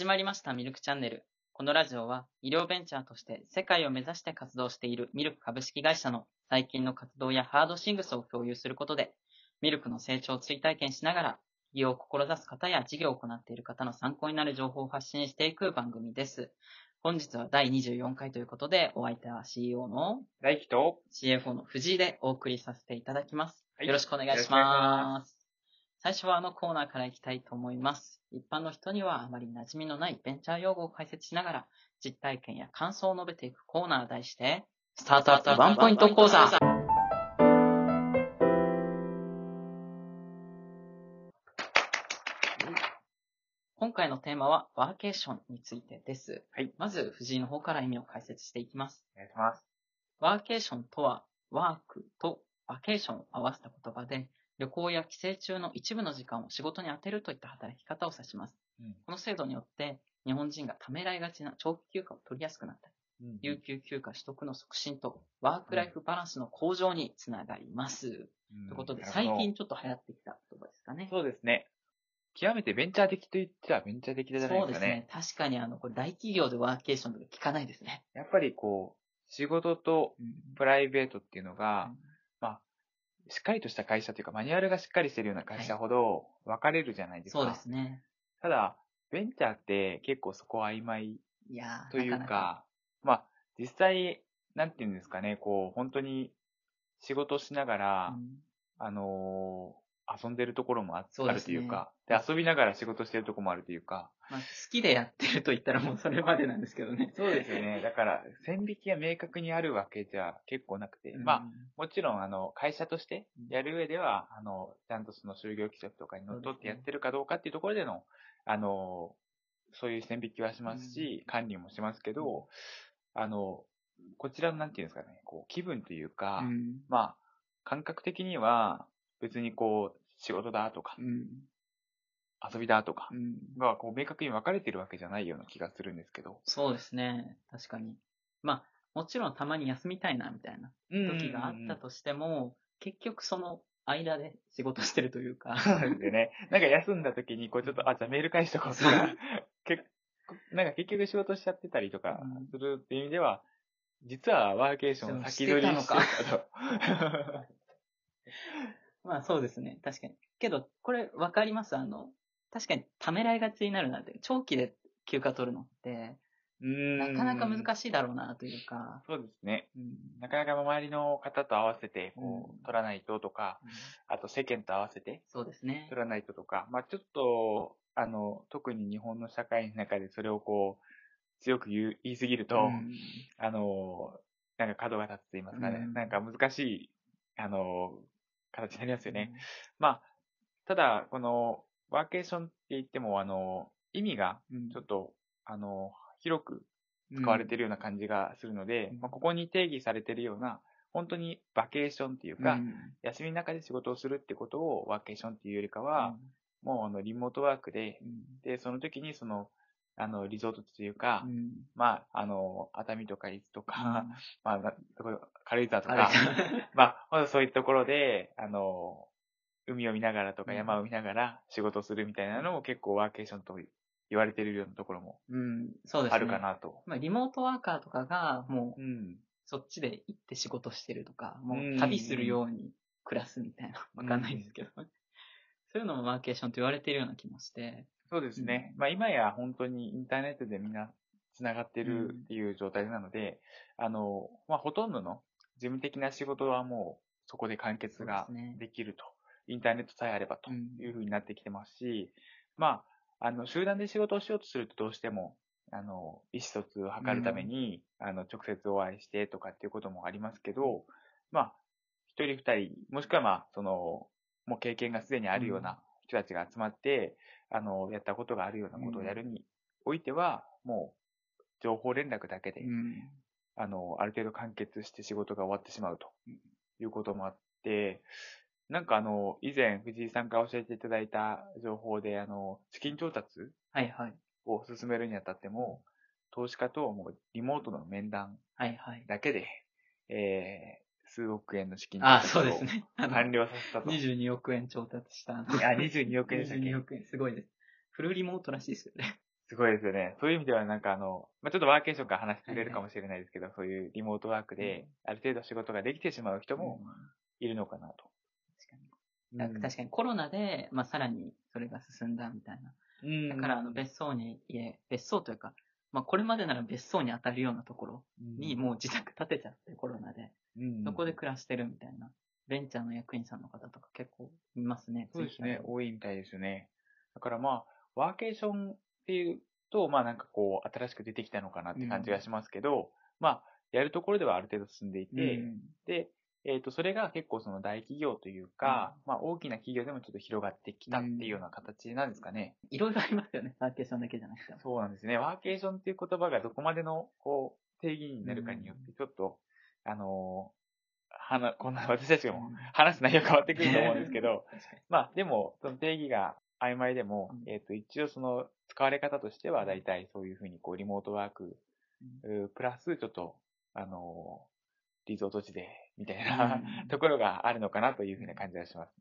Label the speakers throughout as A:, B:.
A: 始まりましたミルクチャンネル。このラジオは医療ベンチャーとして世界を目指して活動しているミルク株式会社の最近の活動やハードシングスを共有することで、ミルクの成長を追体験しながら、起業を志す方や事業を行っている方の参考になる情報を発信していく番組です。本日は第24回ということで、お相手は CEO の
B: 大輝と、
A: CFO の藤井でお送りさせていただきます。
B: はい
A: よろしくお願いします。最初はあのコーナーからいきたいと思います。一般の人にはあまり馴染みのないベンチャー用語を解説しながら、実体験や感想を述べていくコーナー題して、スタートアップワンポイント講座今回のテーマはワーケーションについてです。
B: はい
A: まず、藤井の方から意味を解説していきます。
B: お願いします。
A: ワーケーションとは、ワークとバケーションを合わせた言葉で、旅行や帰省中の一部の時間を仕事に充てるといった働き方を指します。
B: うん
A: この制度によって、日本人がためらいがちな長期休暇を取りやすくなったり、有給休暇取得の促進と、ワークライフバランスの向上につながります。
B: うん
A: ということで、最近ちょっと流行ってきた言葉ですかね。
B: そうですね。極めてベンチャー的と言っちゃベンチャー的じゃない
A: そうですす
B: でかね。
A: ね。確かにあの、これ大企業でワーケーションとか聞かないですね。
B: やっぱりこう、仕事と
A: うん
B: プライベートっていうのが、まあ、しっかりとした会社というか、マニュアルがしっかりしてるような会社ほど分かれるじゃないですか。
A: そうですね。
B: ただ、ベンチャーって結構そこは曖昧というか、
A: なか
B: まあ、実際、なんていうんですかね、こう、本当に仕事しながら、
A: なかうん
B: あのー遊んでるところもああ
A: そうですね。
B: るというか、で、遊びながら仕事してるところもあるというか、
A: まあ、好きでやってると言ったらもうそれまでなんですけどね。
B: そうですよね。だから、線引きが明確にあるわけじゃ結構なくて、まあ、もちろん、あの、会社としてやる上では、あの、ちゃんとその就業規則とかにのっとってやってるかどうかっていうところでの、あの、そういう線引きはしますし、管理もしますけど、あの、こちらのなんていうんですかね、こう、気分というか、
A: うん。
B: まあ、感覚的には、別にこう、仕事だとか
A: う、ん。
B: 遊びだとか
A: うん。
B: が、こう、明確に分かれてるわけじゃないような気がするんですけど。
A: そうですね。確かに。まあ、もちろんたまに休みたいなみたいな時があったとしても、結局その間で仕事してるというか。
B: そうですよね。なんか休んだ時に、こうちょっと、あ、じゃあメール返しとこうとか、けなんか結局仕事しちゃってたりとか
A: うん
B: するっていう意味では、実はワーケーションを先取りしてたと。
A: まあそうですね。確かに。けど、これ分かります？あの、確かにためらいがちになるなって、長期で休暇取るのって、なかなか。難しいだろうなというか。
B: そうですね。
A: うん
B: なかなか周りの方と合わせて、こ
A: うん
B: う、取らないととか、あと世間と合わせて
A: そうですね
B: 取。らないととか、まあちょっと、あの、特に日本の社会の中でそれをこう、強く言いすぎると、
A: うん
B: あの、なんか角が立つと言いますかね、
A: うん
B: なんか難しい、あの、形になりますよね。まあ、ただ、この、ワーケーションって言っても、あの、意味が
A: うん。
B: ちょっと、あの、広く使われてるような感じがするので、
A: うん。
B: まあ、ここに定義されてるような、本当にバケーションっていうか、
A: うん。
B: 休みの中で仕事をするってことをワーケーションっていうよりかは、もうあの、リモートワークで、
A: うん。
B: で、その時にその、あの、リゾート地というか、
A: うん。
B: まあ、あの、熱海とか伊豆とか、
A: うん。
B: まあ軽井沢と
A: あ
B: か
A: れ、
B: まあ、そういったところで、あの、海を見ながらとか
A: うん。
B: 山を見ながら仕事するみたいなのも結構ワーケーションと言われてるようなところも
A: うん、そうですね。
B: あるかなと。
A: まあ、リモートワーカーとかが、もう、
B: うん。
A: そっちで行って仕事してるとか、も
B: うん。
A: う旅するように暮らすみたいな、わかんないですけど、そういうのもワーケーションと言われてるような気もして、
B: そうですね。
A: うん。
B: まあ今や本当にインターネットでみんな繋がってるっていう状態なので、あの、まあほとんどの事務的な仕事はもうそこで完結が
A: で
B: きると。インターネットさえあればと
A: うん。
B: いうふうになってきてますし、まあ、あの、集団で仕事をしようとするとどうしても、あの、意思疎通を図るために、あの、直接お会いしてとかっていうこともありますけど、まあ、一人二人、もしくはまあ、その、もう経験がすでにあるような人たちが集まって、あの、やったことがあるようなことをやるにおいては、もう、情報連絡だけで、
A: うん
B: あの、ある程度完結して仕事が終わってしまうということもあって、なんかあの、以前藤井さんから教えていただいた情報で、あの、資金調達
A: はいはい。
B: を進めるにあたっても、投資家ともうリモートの面談
A: はいはい。
B: だけで、えー、数億円の資金調
A: あそうですね。あの、
B: 完了させたと。
A: 22億円調達した。あの
B: あ、22億円でしたっけ
A: 22億円、すごいです。フルリモートらしいですよね。
B: すごいですよね。そういう意味ではなんかあの、まあ、ちょっとワーケーションから話してくれるかもしれないですけど、そういうリモートワークで、ある程度仕事ができてしまう人もいるのかなと。
A: 確かに。
B: うん
A: 確かにコロナで、まあ、さらにそれが進んだみたいな。
B: うん
A: だから、あの、別荘に、家、別荘というか、まあ、これまでなら別荘に当たるようなところに、もう自宅建てちゃって、コロナで。
B: うん
A: そこで暮らしてるみたいな。ベンチャーの役員さんの方とか結構いますね。
B: そうですね多いみたいですよね。だからまあ、ワーケーションっていうと、まあなんかこう、新しく出てきたのかなって感じがしますけど、まあ、やるところではある程度進んでいて、
A: うん
B: で、えっ、と、それが結構その大企業というか、まあ大きな企業でもちょっと広がってきたっていうような形なんですかね。
A: いろいろありますよね。ワーケーションだけじゃなくても。
B: そうなんですね。ワーケーションっていう言葉がどこまでのこう定義になるかによって、ちょっと、あのーはな、こんな私たちも話す内容変わってくると思うんですけど。まあ、でも、その定義が曖昧でも、
A: うん。
B: えっ、と、一応その、使われ方としては、大体そういうふうに、こう、リモートワーク、うープラス、ちょっと、あのーリゾート地で、みたいな、
A: うん。
B: ところがあるのかなというふうな感じがします。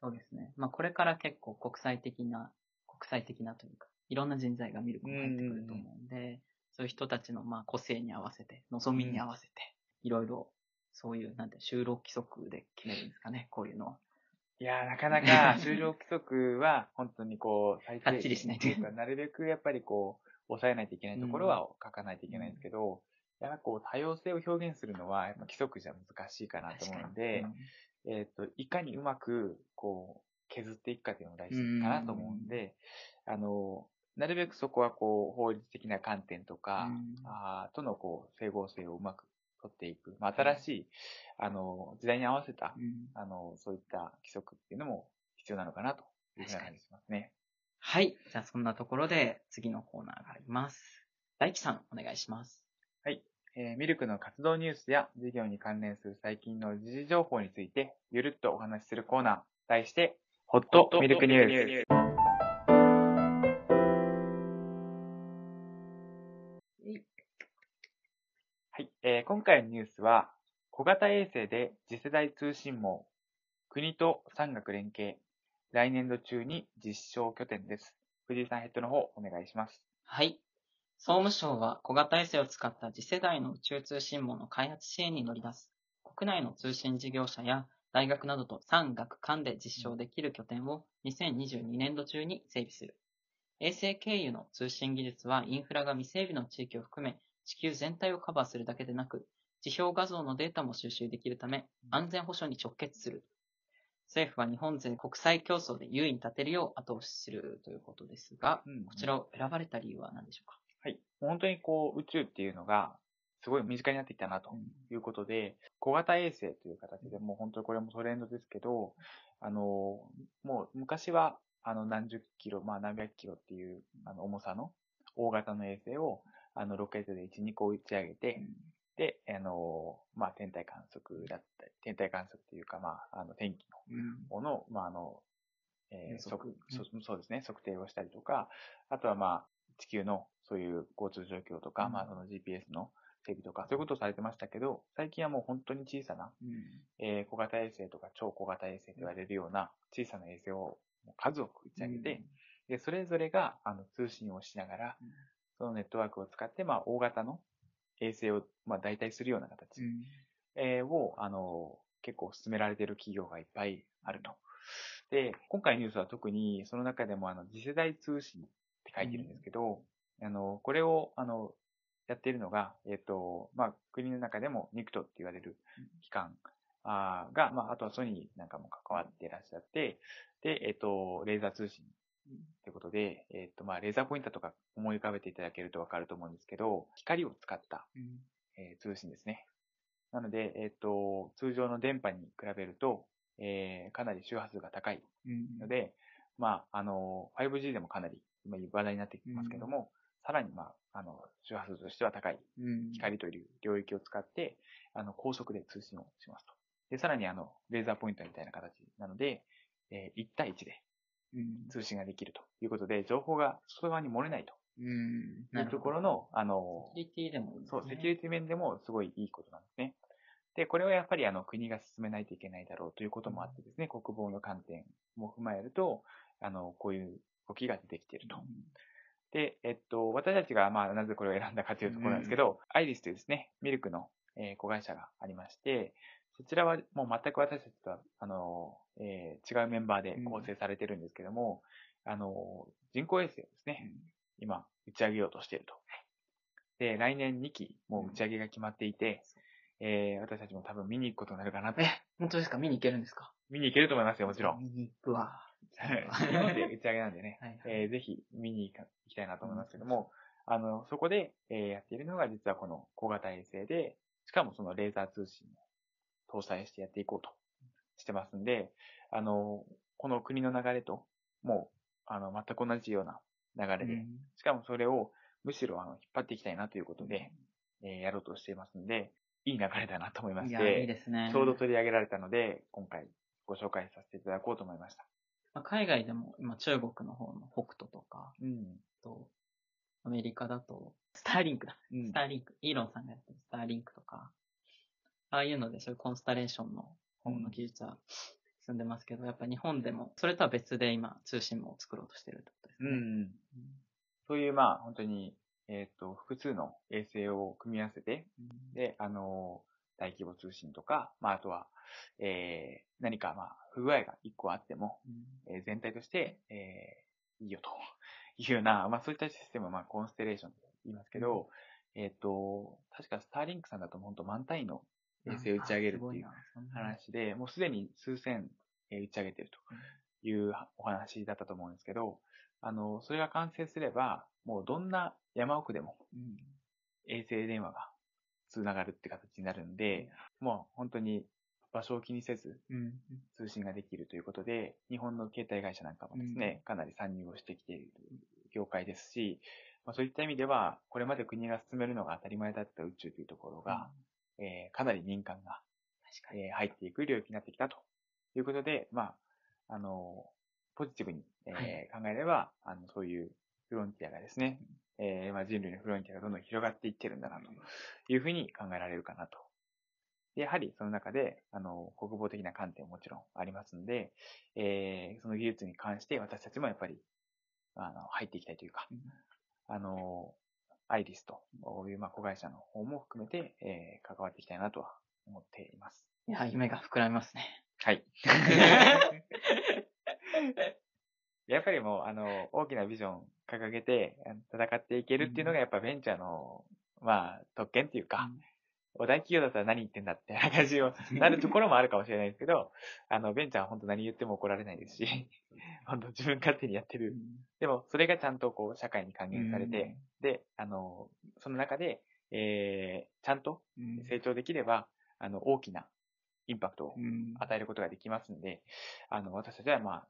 A: そうですね。まあ、これから結構国際的な、国際的なというか、いろんな人材がミルクに入ってくると思うんで、そういう人たちのまあ個性に合わせて、望みに合わせて、いろいろ、そういう、なんて、就労規則で決めるんですかね、こういうのは。
B: いやー、なかなか、就労規則は、本当にこう、最
A: かっちりしないと
B: というか、なるべくやっぱりこう、抑えないといけないところは書かないといけないんですけど、やはりこう、多様性を表現するのは、やっぱ規則じゃ難しいかなと思うので、えっ、と、いかにうまく、こう、削っていくかっていうのが大事かなと思うんで、あの、なるべくそこはこう、法律的な観点とか、
A: うん。
B: あーとのこう、整合性をうまく取っていく。まあ、新しい、あの、時代に合わせた、
A: うん
B: あの、そういった規則っていうのも必要なのかなというふうな感じしますね。
A: はい。じゃあそんなところで次のコーナーがあります。大輝さん、お願いします。
B: えーミルクの活動ニュースや事業に関連する最近の時事情報について、ゆるっとお話しするコーナー、題して、ホットミルクニュース。えー今回のニュースは、小型衛星で次世代通信網、国と産学連携、来年度中に実証拠点です。藤井さんヘッドの方、お願いします。
A: はい。総務省は小型衛星を使った次世代の宇宙通信網の開発支援に乗り出す。国内の通信事業者や大学などと産学間で実証できる拠点を2022年度中に整備する。衛星経由の通信技術はインフラが未整備の地域を含め地球全体をカバーするだけでなく、地表画像のデータも収集できるため安全保障に直結する。政府は日本勢国際競争で優位に立てるよう後押しするということですが、
B: うん
A: こちらを選ばれた理由は何でしょうか？
B: はい。本当にこう、宇宙っていうのが、すごい身近になってきたなということで、小型衛星という形で、もう本当にこれもトレンドですけど、あの、もう昔は、あの、何十キロ、まあ何百キロっていう、あの、重さの大型の衛星を、あの、ロケットで1、2個打ち上げて、で、あの、まあ天体観測だったり、天体観測というか、まあ、あの、天気
A: うん。
B: のものを、まあ、あの、えーそそうですね、測定をしたりとか、あとはまあ、地球のそういう交通状況とか、
A: うん。
B: まあその GPS の整備とか、そういうことをされてましたけど、最近はもう本当に小さな、えー小型衛星とか超小型衛星と言われるような小さな衛星を数多く打ち上げて、で、それぞれがあの通信をしながら
A: うん、
B: そのネットワークを使って、まあ大型の衛星を、まあ代替するような形、
A: うん。
B: えーを、あの、結構進められている企業がいっぱいあると。で、今回のニュースは特にその中でもあの次世代通信って書いてるんですけど、あの、これを、あの、やっているのが、えっ、と、まあ、国の中でも NICT って言われる機関あーが、まあ、あとはソニーなんかも関わっていらっしゃって、で、えっ、と、レーザー通信ってことで、えっ、と、まあ、レーザーポインターとか思い浮かべていただけるとわかると思うんですけど、光を使った
A: うん。
B: えー通信ですね。なので、えっ、と、通常の電波に比べると、えーかなり周波数が高い
A: うん。
B: ので、まあ、あの、5G でもかなり今話題になってきてますけども、さらに、まあ、あの、周波数としては高い
A: うん。
B: 光という領域を使って、あの、高速で通信をしますと。で、さらに、あの、レーザーポインターみたいな形なので、えー1対1で
A: うん。
B: 通信ができるということで、情報が外側に漏れないと。
A: うん。
B: いうところの、あの、
A: セキュリティでもいいですね。
B: そう、セキュリティ面でもすごいいいことなんですね。で、これはやっぱりあの国が進めないといけないだろうということもあってですね、国防の観点も踏まえると、あの、こういう動きが出てきていると。で、えっと、私たちが、まあ、なぜこれを選んだかというところなんですけど、アイリスというですね、ミルクの、えー子会社がありまして、そちらはもう全く私たちとは、あの、えー違うメンバーで構成されてるんですけども、あの、人工衛星をですね、今、打ち上げようとしていると。で、来年2期、もう打ち上げが決まっていて、えー私たちも多分見に行くことになるかなと。
A: え、本当ですか？見に行けるんですか？
B: 見に行けると思いますよ、もちろん。
A: 見に行くわ。
B: 日本で打ち上げなんでね、
A: はいはい。
B: えーぜひ見に行か行きたいなと思いますけども、あの、そこで、えーやっているのが実はこの小型衛星で、しかもそのレーザー通信を搭載してやっていこうとしてますんで、あの、この国の流れと、もう、あの、全く同じような流れで、しかもそれをむしろあの引っ張っていきたいなということで、えーやろうとしていますんで、いい流れだなと思いまし
A: いや、いい
B: て、
A: ですね。
B: ちょうど取り上げられたので、今回ご紹介させていただこうと思いました。
A: まあ海外でも、今中国の方の北斗とか、
B: うん。
A: と、アメリカだと、スターリンクだ。
B: うん
A: スターリンク。イーロンさんがやってるスターリンクとか、ああいうので、そういうコンスタレーションの方の技術は進んでますけど、やっぱ日本でも、それとは別で今、通信網を作ろうとしてるってことですね。
B: うん。
A: うん
B: そういう、まあ、本当に、えっ、と、複数の衛星を組み合わせて、で、あの、大規模通信とか、まあ、あとは、えー、何か、まあ、不具合が一個あっても、
A: うん
B: えー全体として、えー、いいよと いうような、まあ、そういったシステムを、まあ、コンステレーションと言いますけど、えっ、と、確かスターリンクさんだと、本当満単位の衛星を打ち上げるっていう話で、もうすでに数千、えー打ち上げてるというお話だったと思うんですけど、あの、それが完成すれば、もうどんな山奥でも
A: うん。
B: 衛星電話が繋がるって形になるんで、もう本当に場所を気にせず
A: うん。
B: 通信ができるということで、日本の携帯会社なんかもですね、かなり参入をしてきている業界ですし、まあ、そういった意味では、これまで国が進めるのが当たり前だった宇宙というところが、えーかなり民間が。えー入っていく領域になってきたということで、まあ、あの、ポジティブに、えー
A: はい
B: 考えれば、あの、そういうフロンティアがですね、えーまあ、人類のフロンティアがどんどん広がっていってるんだなというふうに考えられるかなと。でやはりその中で、あの、国防的な観点ももちろんありますんで、えーその技術に関して私たちもやっぱり、あの、入っていきたいというか、
A: うん
B: あの、アイリスという、まあ、子会社の方も含めて、えー関わっていきたいなとは思っています。
A: いや、夢が膨らみますね。
B: はい。やっぱりもう、あの、大きなビジョン掲げて戦っていけるっていうのがやっぱベンチャーの、まあ、特権っていうか、お大企業だったら何言ってんだって 感じをなるところもあるかもしれないですけど、あの、ベンチャーは本当何言っても怒られないですし、本当自分勝手にやってる。でも、それがちゃんとこう、社会に還元されて、で、あの、その中で、えー、ちゃんと
A: うん。
B: 成長できれば、あの、大きなインパクトを
A: うん。
B: 与えることができますんで、あの、私たちはまあ、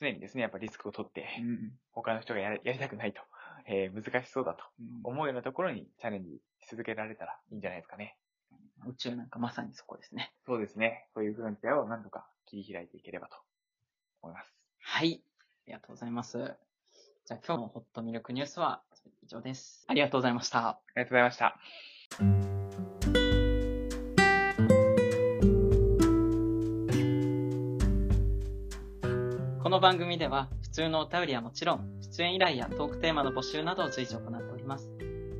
B: 常にですね、やっぱリスクを取って、
A: うん。
B: 他の人がややりたくないと、えー難しそうだと
A: うん。
B: 思うようなところにチャレンジし続けられたらいいんじゃないですかね。
A: 宇宙なんかまさにそこですね。
B: そうですね。そういうフロンティアを何とか切り開いていければと思います。
A: はい。ありがとうございます。じゃあ今日のホットミルクニュースは以上です。ありがとうございました。
B: ありがとうございました。
A: この番組では普通のお便りはもちろん、出演依頼やトークテーマの募集などを随時行っております。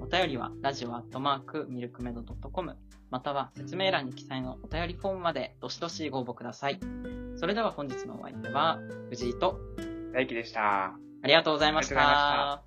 A: お便りは、ラジオアットマークミルクメド .com、または説明欄に記載のお便りフォームまでどしどしご応募ください。それでは本日のお相手は、藤井と、
B: 大輝でした。
A: ありがとうございました。